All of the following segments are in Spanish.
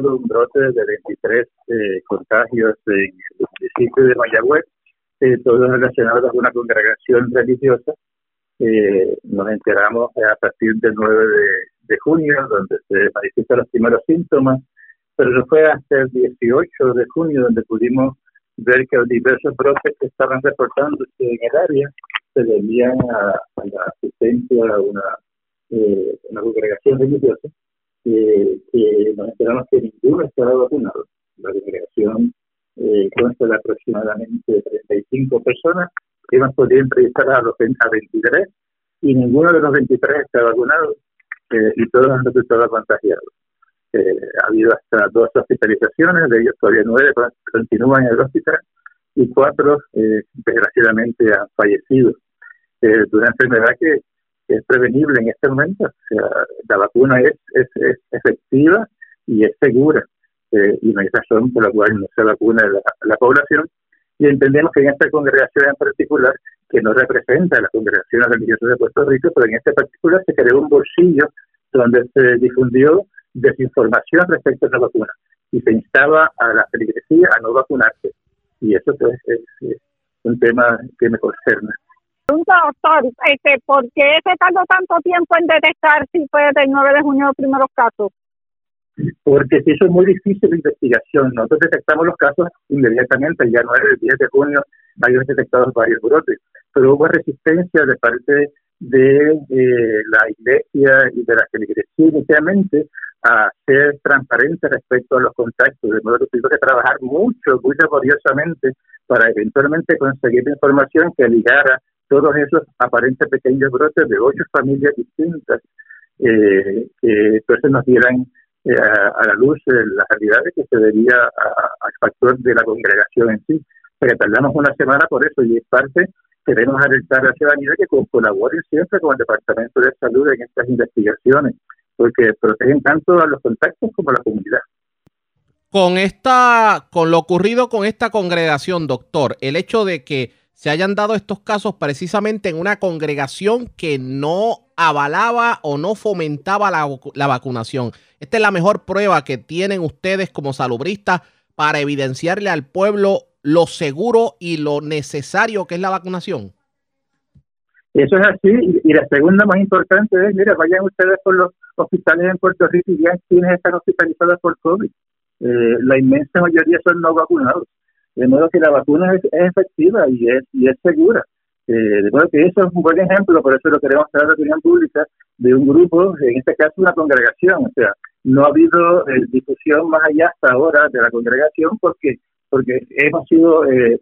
un brote de 23 eh, contagios en el municipio de Mayagüez, eh, todos relacionados con una congregación religiosa. Eh, nos enteramos a partir del 9 de, junio, donde se manifiestan los primeros síntomas, pero no fue hasta el 18 de junio donde pudimos ver que los diversos brotes que estaban reportándose en el área se debían a, la asistencia a una, una congregación religiosa nos enteramos que ninguno estaba vacunado. La congregación eh, consta de aproximadamente 35 personas que hemos podido entrevistar a, los, a 23 y ninguno de los 23 está vacunado eh, y todos han resultado contagiados. Eh, ha habido hasta dos hospitalizaciones, de ellos todavía nueve continúan en el hospital y cuatro eh, desgraciadamente han fallecido de una enfermedad que es prevenible en este momento. O sea, la vacuna es, es, efectiva y es segura. Eh, y no hay razón por la cual no se vacuna la, la población. Y entendemos que en esta congregación en particular, que no representa a las congregaciones religiosas de Puerto Rico, pero en este particular se creó un bolsillo donde se difundió desinformación respecto a la vacuna y se instaba a la feligresía a no vacunarse. Y eso pues, es, es un tema que me concerne pregunta, doctor, este, ¿por qué se tardó tanto tiempo en detectar si fue del 9 de junio los primeros casos? Porque se hizo muy difícil la investigación. Nosotros detectamos los casos inmediatamente, el día 9, el 10 de junio, varios detectados varios brotes, pero hubo resistencia de parte de eh, la iglesia y de la feligresía inicialmente a ser transparente respecto a los contactos, de modo que tuvimos que trabajar mucho, muy laboriosamente para eventualmente conseguir información que ligara todos esos aparentes pequeños brotes de ocho familias distintas eh, que entonces nos dieran eh, a, la luz eh, la realidad de que se debía al factor de la congregación en sí. Pero tardamos una semana por eso y es parte queremos alertar a la ciudadanía que colaboren siempre con el Departamento de Salud en estas investigaciones, porque protegen tanto a los contactos como a la comunidad. Con esta, con lo ocurrido con esta congregación, doctor, el hecho de que se hayan dado estos casos precisamente en una congregación que no avalaba o no fomentaba la, vacunación. Esta es la mejor prueba que tienen ustedes como salubristas para evidenciarle al pueblo lo seguro y lo necesario que es la vacunación. Eso es así. Y la segunda más importante es, mira, vayan ustedes por los hospitales en Puerto Rico y vean quiénes están hospitalizados por COVID. Eh, la inmensa mayoría son no vacunados. De modo que la vacuna es, efectiva y es, y es segura. Eh, de modo que eso es un buen ejemplo, por eso lo queremos traer a la opinión pública, de un grupo, en este caso una congregación. O sea, no ha habido eh, difusión más allá hasta ahora de la congregación porque porque hemos sido eh,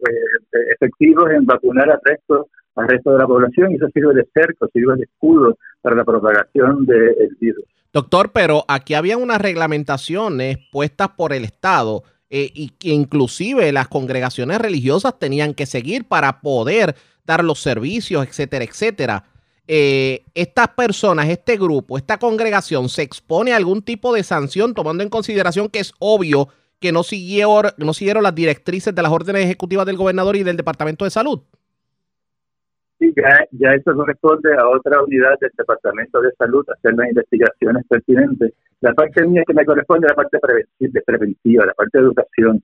efectivos en vacunar al resto, al resto de la población y eso sirve de cerco, sirve de escudo para la propagación del virus. Doctor, pero aquí había unas reglamentaciones puestas por el Estado eh, y que inclusive las congregaciones religiosas tenían que seguir para poder dar los servicios, etcétera, etcétera. Eh, estas personas, este grupo, esta congregación se expone a algún tipo de sanción tomando en consideración que es obvio que no siguieron, no siguieron las directrices de las órdenes ejecutivas del gobernador y del Departamento de Salud. Sí, ya, ya eso corresponde a otra unidad del Departamento de Salud hacer las investigaciones pertinentes. La parte mía que me corresponde es la parte preventiva, la parte de educación.